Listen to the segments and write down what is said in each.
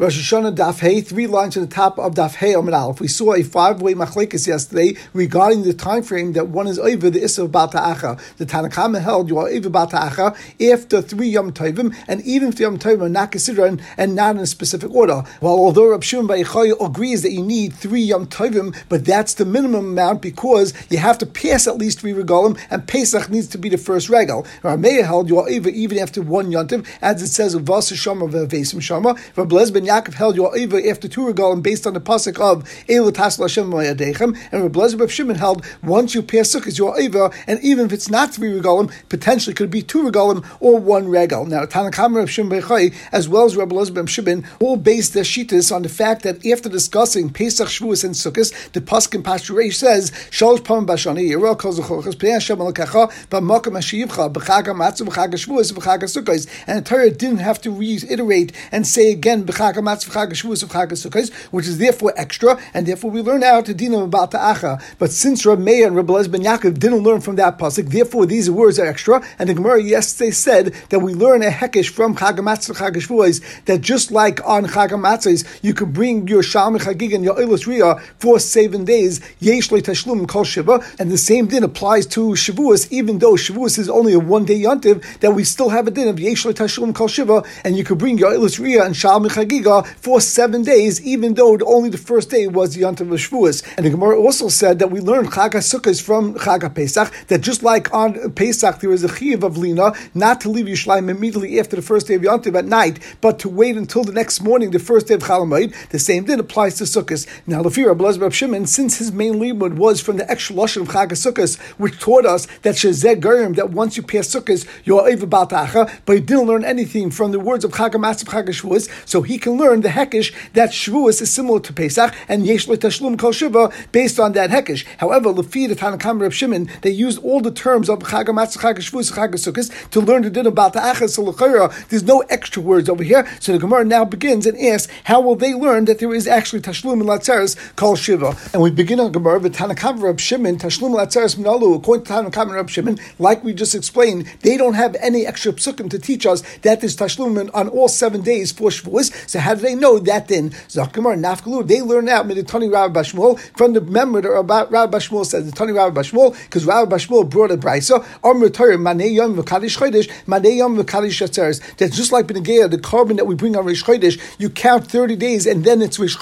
Rosh Hashanah Daf Hey, three lines at the top of Daf Hey Amid Aleph. We saw a five-way machlekes yesterday regarding the time frame that one is over the Issa of Acha. The Tanakhama held you are over Acha after three Yom Tovim, and even if the Yom Tovim are not considered and not in a specific order. While although Rab Shimon Ba'ichay agrees that you need three Yom Tovim, but that's the minimum amount because you have to pass at least three regalim, and Pesach needs to be the first regal. Rameya held you are over even after one Yom Tov, as it says of Vasa Shama Vesim Shama. Rab Ben Yaakov held you are after two regalim based on the pasuk of Elu Tasla Hashem Mayadechem, and Reb Lezer Shimon held once you pass sukkahs you are over, and even if it's not three regalim, potentially could be two regalim or one regal. Now Tanakam Reb Shimon Bechai, as well as Reb Lezer Shimon, all based their shitas on the fact that after discussing Pesach, Shavuos, and Sukkot, the pasuk in Pashturei says Shalosh Pam Bashani Yirah Kol Zechochas Pnei Hashem Alakacha B'Makam Hashivcha B'Chag Hamatzah B'Chag Shavuos B'Chag Sukkos, and the Torah didn't have to reiterate and say again B'Chag Which is therefore extra, and therefore we learn out to dinam about the Acha. But since Rab Meir and Rab Ben Yaakov didn't learn from that pasuk, therefore these words are extra. And the Gemara yesterday said that we learn a hekesh from Chag Matzah Chag Shavuos that just like on Chag you could bring your Shalmi Chagig and your Eilis Riyah for seven days, Yesh Tashlum Kol Shiva, and the same din applies to Shavuos, even though Shavuos is only a one day yontiv, that we still have a din of Yesh Tashlum Kol Shiva, and you could bring your Eilis Riyah and Shalmi For seven days, even though only the first day was the Yontav of Shavuos. And the Gemara also said that we learned Chag HaSukkahs from Chag Pesach, that just like on Pesach there is a Chiv of Lina, not to leave Yerushalayim immediately after the first day of Yontav at night, but to wait until the next morning, the first day of Chalamayid. The same thing applies to Sukkahs. Now, Lefira Blaz Shimon, since his main limud was from the extra Lashon of Chag HaSukkahs, which taught us that Shezeh Gerim, that once you pass Sukkahs, you're Eva Batacha, but he didn't learn anything from the words of Chag HaMatzah Chag HaShavuos, so he can learn the Hekish that Shavuos is similar to Pesach, and Yesh Tashlum Kol Shiva based on that Hekish. However, Lefi the Tanakam Reb Shimon, they used all the terms of Chag HaMatzah Chag HaShavuos Chag to learn the din about the Achas. So there's no extra words over here. So the Gemara now begins and asks, how will they learn that there is actually Tashlum and Latzeres Kol Shiva? And we begin on Gemara with Tanakam Reb Shimon, Tashlum Latzeres Minalu, according to Tanakam Reb Shimon, like we just explained, they don't have any extra psukim to teach us that there's Tashlum on all seven days for Shavuos. So how do they know that then? Zakimar Nafkalu, they learn out Rabbi from the memory that Rabbi Bashmuel says, the Tani Rabbi Bashmuel, because Rabbi Bashmuel brought a brisa, Amr Manei Yom V'Kadish Chodesh, Manei Yom V'Kadish Yatzeres. That's just like Benegea, the carbon that we bring on Rish you count 30 days and then it's Rish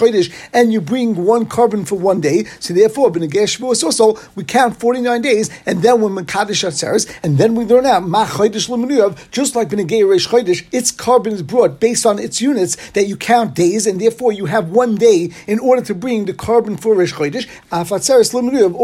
and you bring one carbon for one day. So therefore, Benegea Shavuos also, we count 49 days, and then when Mekadosh Yatzeres, and then we learn out Ma Chodesh just like Benegea Rish Chodesh, its carbon is brought based on its units that you count days, and therefore you have one day in order to bring the carbon for Rish Chodesh.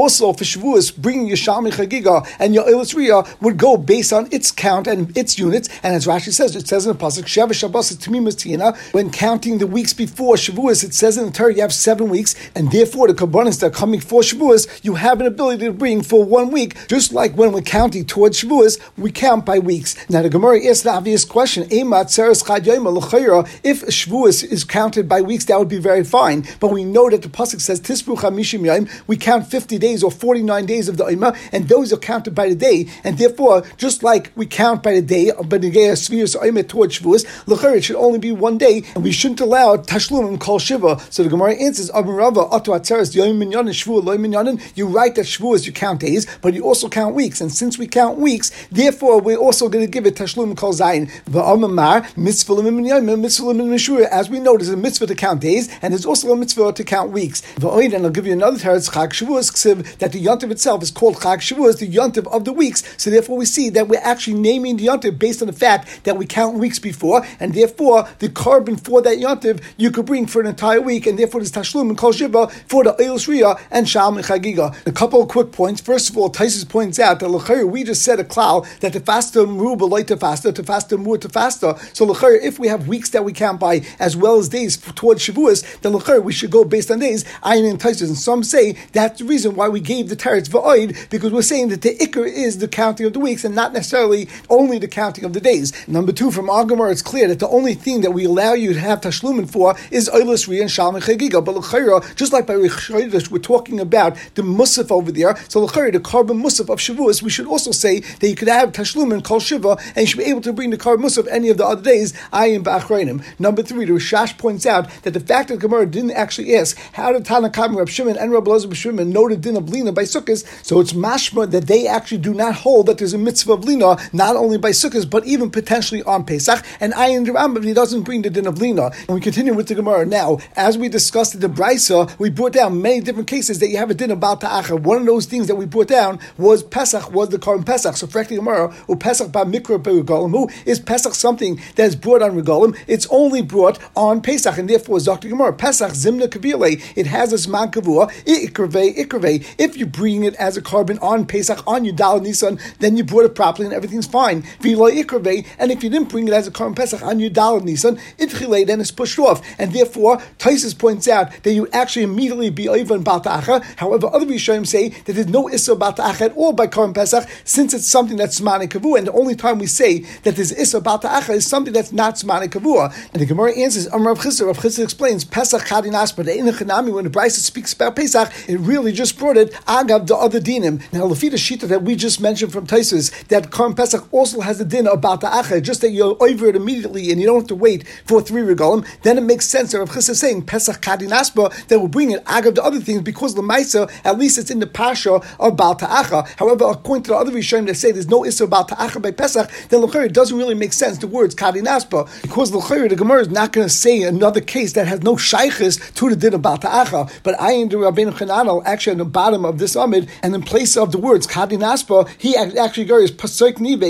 Also for Shavuos, bringing your Shalmi Chagiga and your Riyah would go based on its count and its units, and as Rashi says, it says in the Pasuk, Sheva Shabbos Tamimus Tina, when counting the weeks before Shavuos, it says in the Torah you have seven weeks, and therefore the Kabbanis that are coming for Shavuos, you have an ability to bring for one week, just like when we're counting towards Shavuos, we count by weeks. Now the Gemara asks the obvious question, if Shavuos is counted by weeks, that would be very fine, but we know that the Pasuk says, Tisbu Chamishim Yom, we count 50 days or 49 days of the Ima, and those are counted by the day, and therefore, just like we count by the day, but Spheres Ima towards Shavuos, L'chayr, it should only be one day, and we shouldn't allow Tashlum and Kol Shiva. So the Gemara answers, Amirava, Atu Atzeres, Yom Minyanin, Shavuot, Lo Minyanin, you write that Shavuos you count days, but you also count weeks, and since we count weeks, therefore we're also going to give it Tashlum Kol Zayin. V'amamar, Mitzvah L'Minyanin, Mitzvah L'Min as we know, there's a mitzvah to count days, and there's also a mitzvah to count weeks. And I'll give you another teretz, Chag Shavuos, that the Yontiv itself is called Chag Shavuos, the Yontiv of the weeks, so therefore we see that we're actually naming the Yontiv based on the fact that we count weeks before, and therefore the carbon for that Yontiv you could bring for an entire week, and therefore there's Tashlum and Kol Shiva for the Eil Shriya and Shalom and Chagiga. A couple of quick points. First of all, Taisus points out that L'chayr, we just said a klal that the faster move light to faster, to faster move to faster. So L'chayr, if we have weeks that we count by as well as days towards Shavuos, then L'chayr, we should go based on days. Ayin and Taisus, and some say that's the reason why we gave the teretz va'oid because we're saying that the ikr is the counting of the weeks and not necessarily only the counting of the days. Number two, from Agamar, it's clear that the only thing that we allow you to have tashlumin for is oilis ri and shalom chagiga. But l'chayra, just like by Richodesh, we're talking about the musaf over there. So l'chayra, the carbon musaf of Shavuos, we should also say that you could have tashlumin kol shiva and you should be able to bring the carbon musaf any of the other days. I am. Number three, read, Rishash points out that the fact that Gemara didn't actually ask how did Tanakam, Rab Shimon, and Rab Elazar Shimon know the din of Lina by Sukkot, so it's mashma that they actually do not hold that there's a mitzvah of Lina, not only by Sukkot, but even potentially on Pesach. And I in the Rambam, he doesn't bring the din of Lina. And we continue with the Gemara now. As we discussed the Brisa, we brought down many different cases that you have a din about Ta'acha. One of those things that we brought down was Pesach, was the Korban Pesach. So, frankly, Gemara, or Pesach ba Mikra Beregolim, who is Pesach something that is brought on Regolim? It's only brought on Pesach, and therefore, Dr. Gemara, Pesach Zimna Kavile, it has a Zman Kavua, Ikrave. If you bring it as a korban on Pesach, on Yudal Nisan, then you brought it properly and everything's fine. Vila Ikrave, and if you didn't bring it as a korban Pesach on Yudal Nisan, Itchile, then it's pushed off. And therefore, Taisus points out that you actually immediately be over in Balta'acha. However, other Rishonim say that there's no Issa Balta'acha at all by korban Pesach, since it's something that's Zman Kavua, and the only time we say that there's Issa Balta'acha is something that's not Zman Kavua. And the Gemara answers, Amr Rav Chisda, Rav Chisda explains, Pesach Chadin Asper, the Chanami, when the Brisa speaks about Pesach, it really just brought it agav the other dinim. Now, Lafita Shita that we just mentioned from Taisus, that Korban Pesach also has a din about the Acha, just that you're over it immediately and you don't have to wait for three regalim, then it makes sense that Rav Chisda is saying Pesach Chadin Asper, that will bring it agav the other things because the Maisa, at least it's in the Pasha of Baal Ta'acha. However, according to the other Rishonim that say there's no Issa about Ta'acha by Pesach, then it doesn't really make sense, the words Kadin Aspa, because L'chayr, the Gemara is not going to say another case that has no shaykhis to the din of Bata'acha. But I and Rabbeinu Chananel, actually on the bottom of this Amid, and in place of the words Kadin Aspa, he actually goes Pasuk Nive,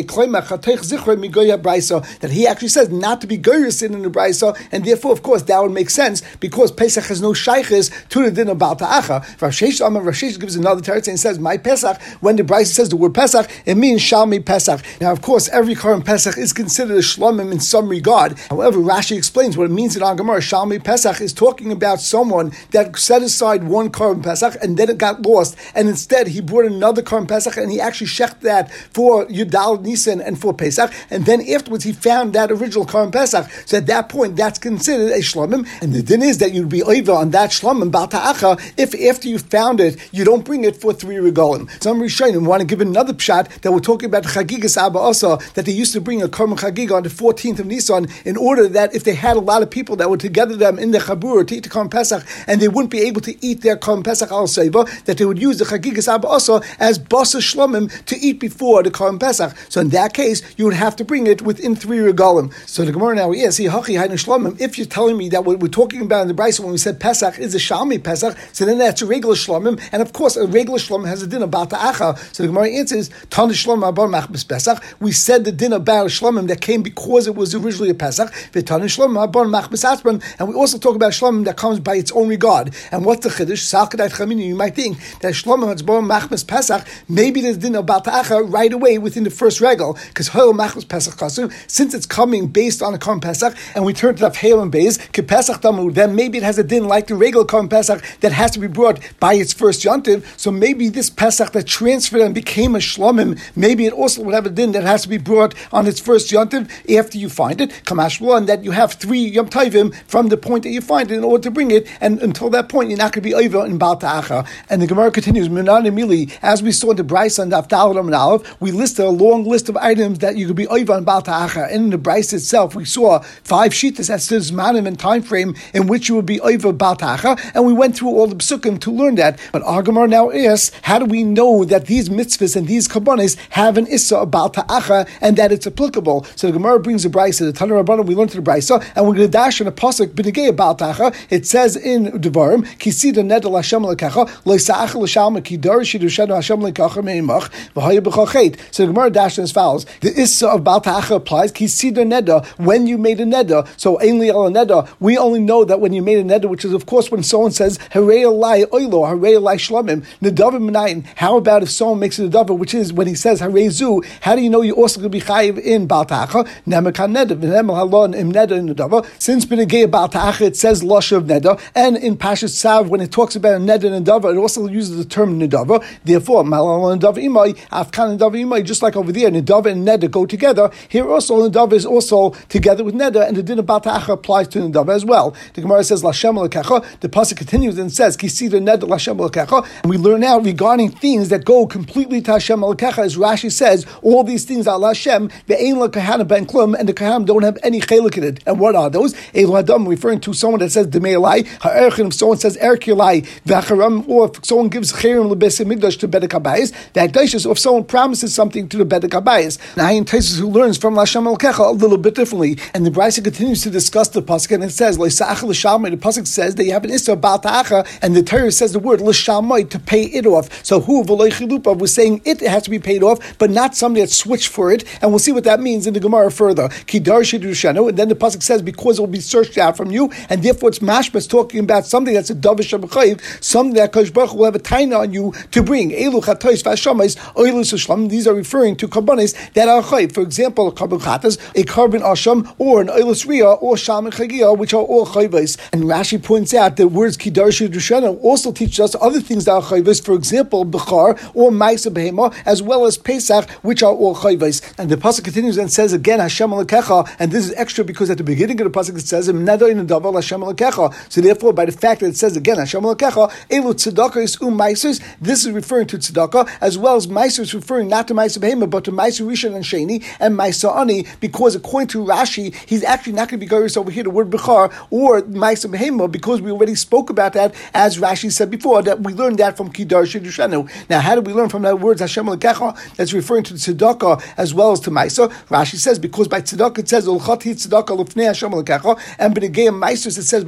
that he actually says not to be Goyus in the Brisa, and therefore, of course, that would make sense because Pesach has no shaykhis to the din of Bata'acha. Rashish Amar Rashish gives another teretz and says, My Pesach, when the Brisa says the word Pesach, it means Shalmi Pesach. Now, of course, every Korban Pesach is considered a Shlomim in some regard. However, Rashi explains what it means in Agamar. Shalmi Pesach is talking about someone that set aside one Korban Pesach and then it got lost, and instead he brought another Korban Pesach and he actually shecht that for Yudal Nisan and for Pesach, and then afterwards he found that original Korban Pesach. So at that point, that's considered a Shlomim, and the din is that you'd be over on that Shlomim Balta'acha if after you found it, you don't bring it for three regalim. Some Rishonim want to give another pshat that we're talking about Chagigas Abba also, that they used to bring a Korban Chagiga on the 14th of Nisan in order that if they had a lot of people that would together them in the Chabur to eat the Korban Pesach and they wouldn't be able to eat their Korban Pesach al Seiva, that they would use the Chagigas Abba also as Basa Shlomim to eat before the Korban Pesach. So in that case, you would have to bring it within three regalim. So the Gemara now is, if you're telling me that what we're talking about in the Bryce when we said Pesach is a Shalmi Pesach, so then that's a regular Shlomim, and of course a regular Shlomim has a din about the Acha. So the Gemara answers, Tana Shlomim Abar Machbis Pesach. We said the din about Shlomim that came because it was originally a Pesach. V'Tana Shlomim Atzman, and we also talk about Shlomim that comes by its own regard. And what's the Chiddush? Salkadait Chamini, you might think that Shlomim Hatzbar Machbis Pesach, maybe there's din about the Acha right away within the first regal, because Hoel Machbis Pesach Kasum, since it's coming based on a Korban Pesach, and we turn to the Hail and Beis, Pesach Tamud, then maybe it has a din like the regular Korban Pesach that has to be brought by its first yontiv. So maybe this Pesach that transferred and became a Shlomim, maybe it also would have a din that has to be brought on its first yontiv after you find it, Kamashwa, and that you have three Yom Tovim from the point that you find it in order to bring it, and until that point you're not going to be over in Baal Ta'acha. And the Gemara continues, as we saw in the Bryce and Afdal and we listed a long list of items that you could be over in Baal Ta'acha. And in the Bryce itself, we saw five sheetas that says manim and time frame in which you would be over Baal Ta'acha, and we went through all the psukim to learn that. But our Gemara now asks, how do we know that these mitzvahs and these kabbanis have an issa about ta'acha and that it's applicable? So the Gemara brings a brisa, the Tanur we learned to the brisa, and we're going to dash in a pasuk b'negei about ta'acha. It says in Devarim, kisida nedel Hashem lekacha loisa'ach l'shalma kidar shidushenu Hashem lekacha meimach v'haya b'chachet. So the Gemara dashes as follows: the issa of Baal ta'acha applies kisida neda when you made a neda. So only al neda, we only know that when you made a neda, which is of course when someone says harei alai oilo harei alai shlamim nedavim menayin. How about if someone makes a nedava, which is when he says harei zu? How do you know you also going to be chayiv in Baal ta'acha? Nemekan neda v'nemel halon im neda in nedava. Since b'negei Baal ta'acha it says lush of neda, and in Pashas Sav when it talks about a neda and nedava, it also uses the term nedava. Therefore, malal nedava imai afkan nedava imai, just like over there, nedava and neda go together. Here also nedava is also together with neda, and the din Baal ta'acha applies to nedava as well. The Gemara says lashem lekecha. The pasuk continues and says kisida neda lashem lekecha. And we learn now regarding things that go completely to Hashem lekecha, as Rashi says, all these things are Hashem. The ein lekahana ben klum, and the kahanim don't have any chelik in it. And what those? Elu Adam, referring to someone that says Demeilai, if someone says Erkilai, Vacharam, or if someone gives Cherim lebesimigdash to Bedek Habayis, that or if someone promises something to the Bedek Habayis. Now, Ayin Taisus, who learns from Lashem Al Kecha a little bit differently, and the Brisa continues to discuss the Pasuk, and it says, the Pasuk says that you have an Issa about and the Torah says the word L'shamai to pay it off. So who, V'loy Chilupa, was saying it has to be paid off, but not somebody that switched for it, and we'll see what that means in the Gemara further. Kidar and then the Pasuk says, because it will be searched out from you, and therefore it's mashmas talking about something that's a davish of something that Kosh Baruch will have a taina on you to bring. Elu chatois. These are referring to karbanis that are chayiv. For example, a carbon chatas, a carbon asham, or an oilus ria, or sham and chagia, which are all chayvais. And Rashi points out that words kidarshi dushana also teach us other things that are chayvais. For example, bechar or ma'isa behema, as well as pesach, which are all chayvais. And the pasuk continues and says again, Hashem alekecha, and this is extra because at the beginning of the pasuk it says, so therefore, by the fact that it says again, Hashem Elu tzedakah um this is referring to tzedakah, as well as maisers referring not to Maiser Behema, but to Maiser Rishon and Sheni, and Maiser Ani, because according to Rashi, he's actually not going to be going over here the word Bechar or Maiser Behema, because we already spoke about that, as Rashi said before, that we learned that from Kidar Shidushanu. Now, how do we learn from that words Hashem Lekecha, that's referring to tzedakah as well as to Maiser? Rashi says, because by tzedakah it says, Ulchati tzedakah lufnei Hashem Lekecha, and the Maisers it says,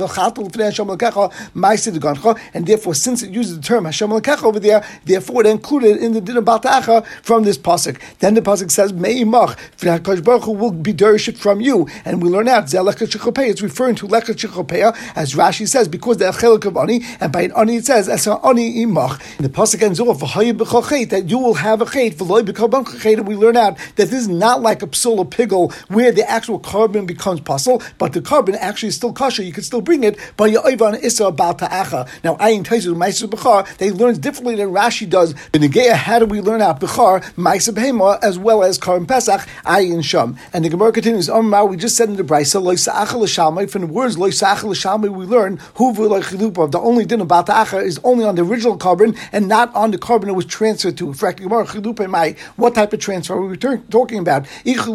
and therefore, since it uses the term Hashem Lekecha over there, therefore it included in the din of Baltacha from this pasuk. Then the pasuk says, Me'imach, Baruch Hu will be derishit from you. And we learn out, It's referring to Shechopeya, as Rashi says, because the Achelik of Ani, and by an Ani it says, Esa Ani Imach. And the pasuk ends off, that you will have a chait, and we learn out that this is not like a psula pigel where the actual carbon becomes puzzle, but the carbon actually is still kosher. You can still bring it, but your Ivan Issa about Ta'acha. Now, Ayin Taizu, Maisa Bechar, they learn differently than Rashi does. In Negeya, how do we learn out Bechar, Maisa Behema, as well as Karim Pesach, Ayin Sham? And the Gemara continues, Omar, we just said in the Brisa, Loi Sa'acha L'Shalmai, from the words Loi Sa'acha L'Shalmai, we learn, Huvu L'Chilupa, the only din about Ta'acha is only on the original carbon and not on the carbon it was transferred to. What type of transfer are we talking about? If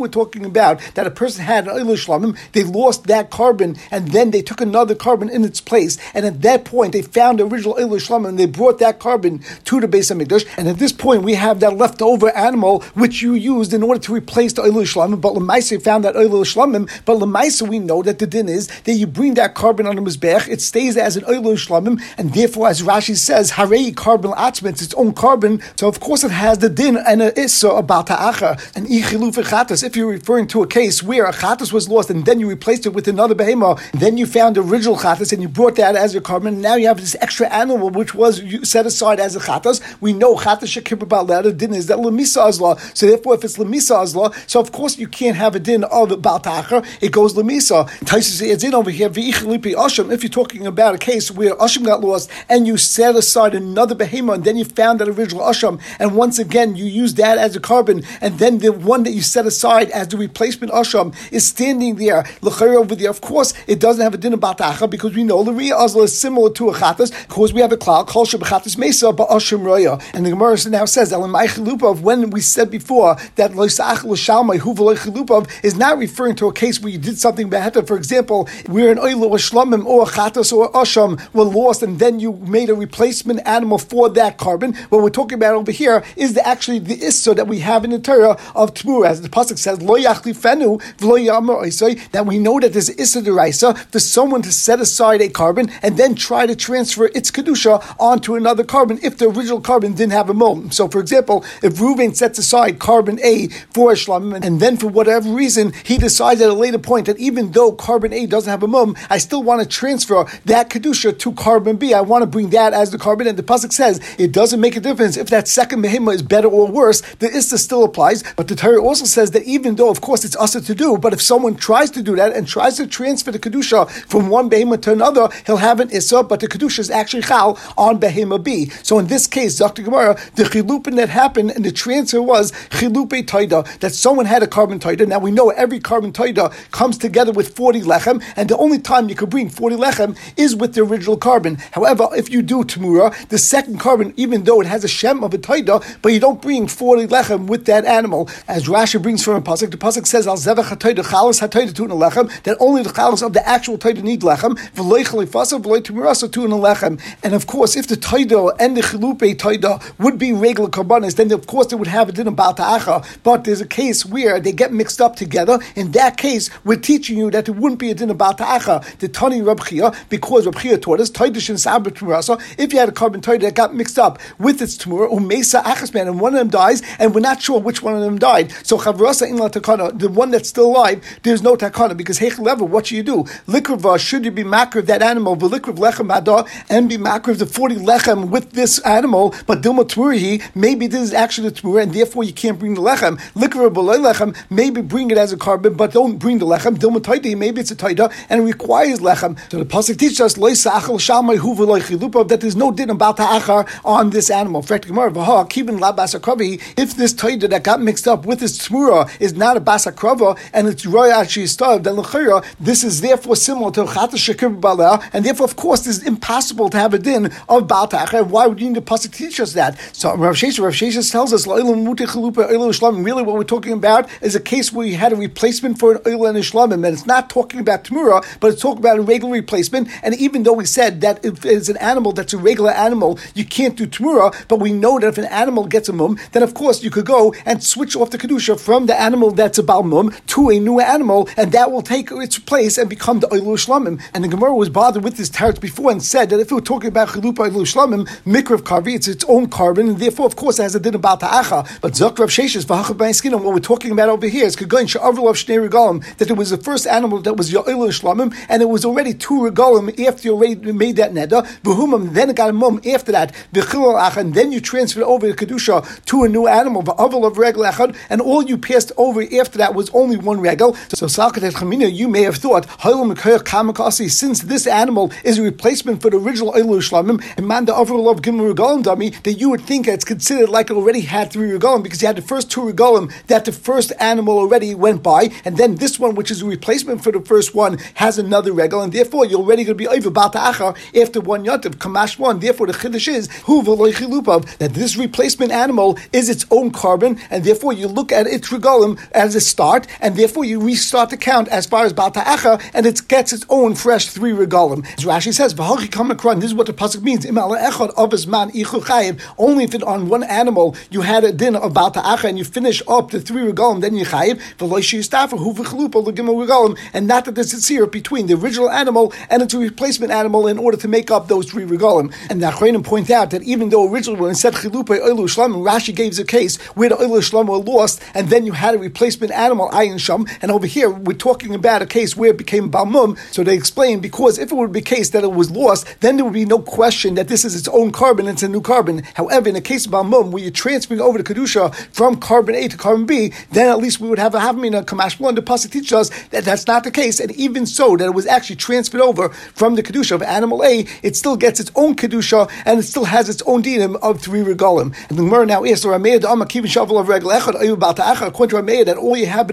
we're talking about that a person had an Shlamim, they lost that carbon and then they took another carbon in its place. And at that point, they found the original Shlamim and they brought that carbon to the base of Mikdash. And at this point, we have that leftover animal which you used in order to replace the Shlamim. But Lemaisa found that Shlamim. But Lemaisa, we know that the din is that you bring that carbon on the Mizbech, it stays as an Shlamim. And therefore, as Rashi says, Harei carbon atzmet, its own carbon. So of course, it has the din and an issa about ta'acha and ichilu. If you're referring to a case where a chatas was lost and then you replaced it with another behema, then you found the original chatas and you brought that as your carbon. And now you have this extra animal which was set aside as a chatas. We know chatas about the din is that lemisa azla. So therefore, if it's lemisa azla, so of course you can't have a din of baltacher. It goes lemisa. Taisus it's in over here asham. If you're talking about a case where asham got lost and you set aside another behema and then you found that original asham, and once again you use that as a carbon, and then the one that you set aside as the replacement asham is standing there over there. Of course, it doesn't have a din about because we know the Ria Azla is similar to a chatas because we have a cloud called Shabbachatas Mesa but Ashim Roya. And the Gemara now says of when we said before that Loisach L'Shalmai Huvalechilupov is not referring to a case where you did something beheta. For example, where an oil or shlamim or a or asham were lost and then you made a replacement animal for that carbon. What we're talking about over here is the, actually the issa that we have in the Torah of Tmur, as the pasuk says, Lo V'lo that we know that there's issa deraisa for someone to set aside a carbon and then try to transfer its kedusha onto another carbon if the original carbon didn't have a mum. So, for example, if Reuven sets aside carbon A for a shlamim, and then for whatever reason he decides at a later point that even though carbon A doesn't have a mum, I still want to transfer that kedusha to carbon B. I want to bring that as the carbon. And the pasuk says it doesn't make a difference if that second behema is better or worse. The issa still applies. But the Torah also says that even though, of course, it's usher to do, but if someone tries to do that and tries to transfer the kedusha from one behema to another, he'll have an issa, but the kedusha is actually chal on behema B. So in this case, Dr. Gemara, the chilupin that happened and the transfer was chilupe taida, that someone had a carbon taida. Now we know every carbon taida comes together with 40 lechem, and the only time you could bring 40 lechem is with the original carbon. However, if you do tamura, the second carbon, even though it has a shem of a taida, but you don't bring 40 lechem with that animal. As Rashi brings from a pasuk, the pasuk says, al zevach chalas tuna lechem that only the chalas of the actual toida need lechem v'loy chalifasa v'loy tuna lechem. And of course, if the toida and the chilupe toida would be regular karbanis, then of course they would have a din about ta'acha. But there's a case where they get mixed up together. In that case, we're teaching you that it wouldn't be a din about ta'acha. The Tani Rab Chia, because Rab Chia taught us, toida shin sabra timirasa, if you had a carbon toida that got mixed up with its tumor, umesa achasman, and one of them dies, and we're not sure which one of them died. So chavrasa in la takana, the one that's still alive, there's no takana, because hech level, what should you do? Likrava, uh, should you be makriv that animal, v'likrav lechem hada, and be makriv the 40 lechem with this animal, but dilma tmurihi, maybe this is actually the tmur, and therefore you can't bring the lechem. Likrav lechem, maybe bring it as a carbon, but don't bring the lechem. Dilma taida, maybe it's a taida, and it requires lechem. So the pasuk teaches us, loy sa'achal shalmai hu v'loy chilupav, that there's no din about ta'achar on this animal. If this taida that got mixed up with this tmura is not a and it's roy actually starved, then l'chayra, this is therefore similar to chatash shekir and therefore, of course, it's impossible to have a din of Baal Why would you need the pasuk teach us that? So Rav Sheshes, Rav Sheshes tells us really what we're talking about is a case where you had a replacement for an oil and a shlamim, and it's not talking about Tamura, but it's talking about a regular replacement. And even though we said that if it's an animal that's a regular animal, you can't do Tamura, but we know that if an animal gets a mum, then of course you could go and switch off the Kedusha from the animal that's a Baal to a new animal, and that will take its place and become the oil shlamim. And the Gemara was bothered with this teretz before and said that if we were talking about Chalupa oil shlamim, mikra karvi, it's its own carbon, and therefore, of course, it has a din about ta'acha. But Zok Rav Sheshes, V'hachav what we're talking about over here is Kagoin Sha'avul of Shnei Regalim, that it was the first animal that was Ya'il Shlamim, and it was already two Regalim after you already made that Neda, V'humam, then it got a mum after that, V'chil Achad, and then you transferred over the Kedusha to a new animal, V'avul of Regel Achad, and all you passed over after that was only one Regel. So Salkatet Chamina, you may have thought, since this animal is a replacement for the original Ilu Shlamim, and man the overall of Gimel Regalim dummy, that you would think it's considered like it already had three Regalim, because you had the first two Regalim that the first animal already went by, and then this one, which is a replacement for the first one, has another regal, and therefore you're already going to be over Bata'achar after one Yantiv, Kamash one. Therefore, the Chiddush is, that this replacement animal is its own carbon, and therefore you look at its regalim as a start, and therefore you restart the count as far as Bata'achar, and it gets its own fresh three regalim. As Rashi says, this is what the Pasuk means, only if it, on one animal you had a din of Bata'achar, and you finish up the three regalim, then you chayiv and not that there's a tzir between the original animal and its replacement animal in order to make up those three regalim. And the Achronim point out that even though originally when it said chilupe oilu shlam, Rashi gave a case where the oilu were lost, and then you had a replacement animal ayin sham, and over here we're talking about a case where it became balmum. So they explain because if it would be case that it was lost, then there would be no question that this is its own carbon, it's a new carbon. However, in the case of balmum, where you're transferring over the kedusha from carbon A to carbon B, then at least we would have a havamina kamash one. The pasuk teaches us that that's not the case, and even so, that it was actually transferred over from the kedusha of animal A, it still gets its own kedusha and it still has its own dinim of three regalim. And the Gemara now asks, "Rameya the kivin shavel of regel echad ayu bal According to Rameya, that all you have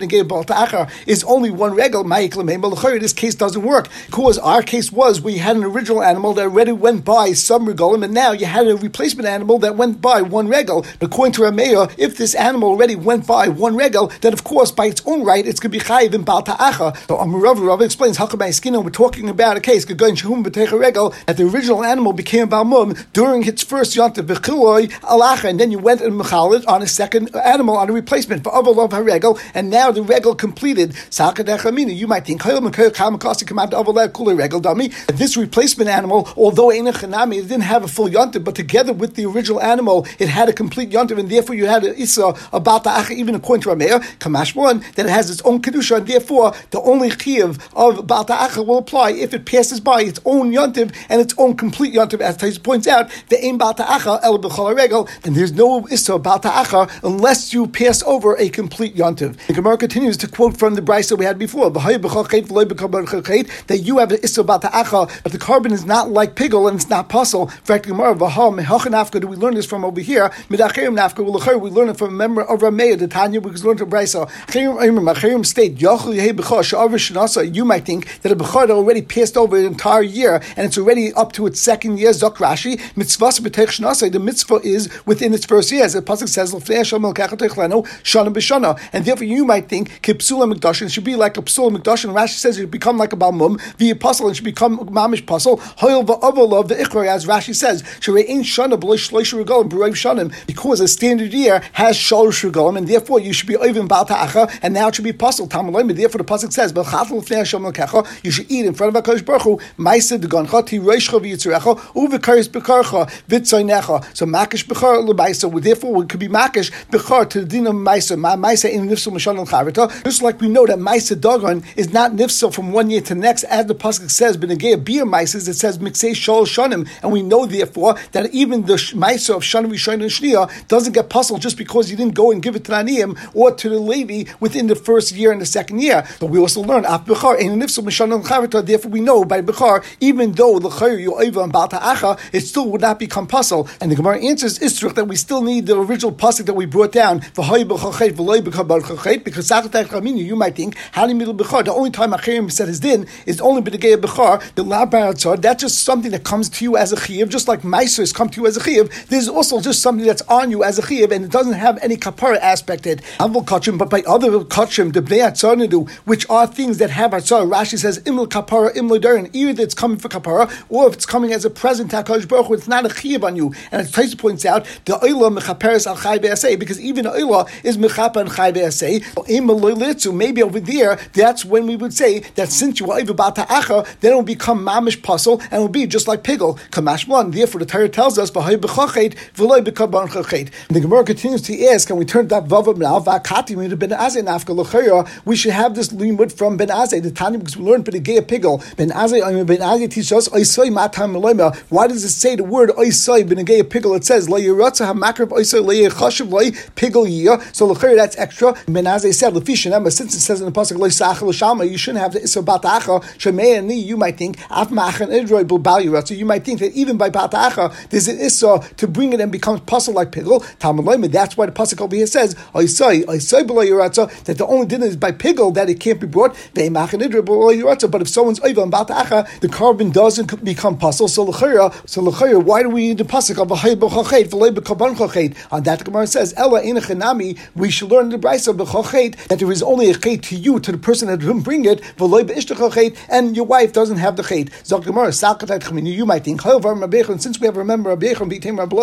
is only one regel. This case doesn't work because our case was we had an original animal that already went by some regalim, and now you had a replacement animal that went by one regel. According to Rameya, if this animal already went by one regal, then of course by its own right it's going to be chayiv in bal ta'acha. So Amarav Rav explains Hakabay Skinner. We're talking about a case that the original animal became balmum during its first yontav b'chiloi alacha, and then you went and mechalid on a second animal on a replacement for avalov haregel, and now the regal completed. You might think regal this replacement animal, although it didn't have a full yontav, but together with the original animal, it had a complete yontav, and therefore you had an isa about the even according to Rameir, Kamash one, that it has its own kedusha, and therefore the only chiyuv of Balta will apply if it passes by its own yontiv and its own complete yontiv, as Tais points out, the aim Balta Acha el regel, and there's no issa Balta Acha unless you pass over a complete yontiv. Gemara continues to quote from the brisa we had before, that you have an issa but the carbon is not like pigel and it's not puzzle. In fact, Gemara, do we learn this from over here? We learn it from a member of Rameya, the Tanya, we learned from Brisa. State, you might think that a Bechor already passed over an entire year and it's already up to its second year, Zok Rashi, mitzvah the mitzvah is within its first year, as the Pasuk says, and therefore you might might think kipsula mikdashin should be like a psula mikdashin. Rashi says it should become like a balmum. The apostle and should become mamish puzzle. Hoyel va'avolov the ikra as Rashi says sherein shana b'loy shloish regalim b'roiv shanim because a standard year has shalosh regalim and therefore you should be oivim bal ta'acha and now it should be puzzle. Tamalim. Therefore the pasuk says b'chatel l'fnei Hashem l'kecha you should eat in front of Hakadosh Baruch Hu ma'aseh degoncha tiroishcha v'yitzurecha uvekaris bekarcha vitzoynecha. So makish bechar l'maisa. Therefore we could be makish bechar to the din of maisa. Maisa in nifsul and Just like we know that maisa dagon is not nifsul from one year to next, as the pasuk says, benegay beer maisas, it says miksei shol shanim, and we know therefore that even the maisa of shanim rishon and shnia doesn't get puzzled just because you didn't go and give it to Aniyim or to the Levi within the first year and the second year. But we also learn af bechar in nifsul mashal and Therefore, we know by bechar, even though the chayr over and balta acha, it still would not become puzzle. And the Gemara answers Istruch that we still need the original pasuk that we brought down you might think the only time Achirim said his din is only b'degei bechar the labar That's just something that comes to you as a chiv, just like Meisers come to you as a chiv. There's also just something that's on you as a chiv, and it doesn't have any kapara aspect it. Avol kachim, but by other kachim, the bnei atzarnidu, which are things that have atzar. Rashi says imel kapara imel darin. Either it's coming for kapara, or if it's coming as a present takash baruch, it's not a chiv on you. And as Taisa points out, the oila mechaperes al chai because even oila is mechapa and chai Maybe over there, that's when we would say that since you are acha, then it will become mamish puzzle and it will be just like pigel. Kamash one. Therefore, the Torah tells us. The Gemara continues to ask, and we turn that vavav now v'akati we ben azay nafka We should have this limud from ben azay the Tanya because we learned benegay pigel. Ben azay ben azay teaches us Why does it say the word oisay benegay pigel? It says. So that's extra. Ben said lefishanema since it says in the pasuk lo yisachel shama you shouldn't have the iso batacha shemei and you might think af machan idroi bulbal So you might think that even by batacha there's an iso to bring it and becomes puzzle like pigel. Talmud That's why the pasuk over here says oisay oisay below yiratza that the only din is by pigel that it can't be brought. They machan idroi below yiratza. But if someone's over on batacha, the carbon doesn't become puzzle. So l'chayra, so l'chayra, why do we need the pasuk of a haybo On that Gemara says ella inachanami. We should learn the brisa that there is only a chait to you, to the person that didn't bring it, and your wife doesn't have the chait. You might think, however, since we have a member of Rabbi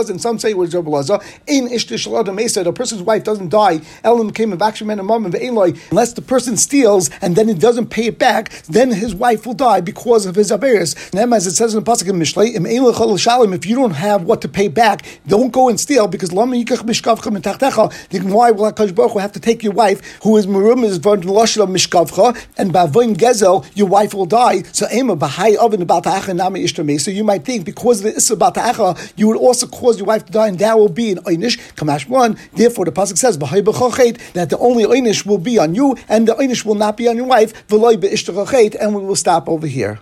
and some say it was Rabbi in Mesa, the person's wife doesn't die, Elam came of action men and mom and unless the person steals and then he doesn't pay it back, then his wife will die because of his Averis. And as it says in the Pasuk in Mishlei, if you don't have what to pay back, don't go and steal because why will HaKadosh Baruch have to take your wife who is Murum is von Loshel Mishkavcha, and Bavoin Gezel, your wife will die. So Ema Bahai Oven about Baltacha Nami Ishtameh. So you might think because of the Issa Baltacha, you would also cause your wife to die, and that will be an Einish, Kamash 1. Therefore, the Pasuk says, Bahai Bechochet, that the only Einish will be on you, and the Einish will not be on your wife, Veloy Be'ishtachochet, and we will stop over here.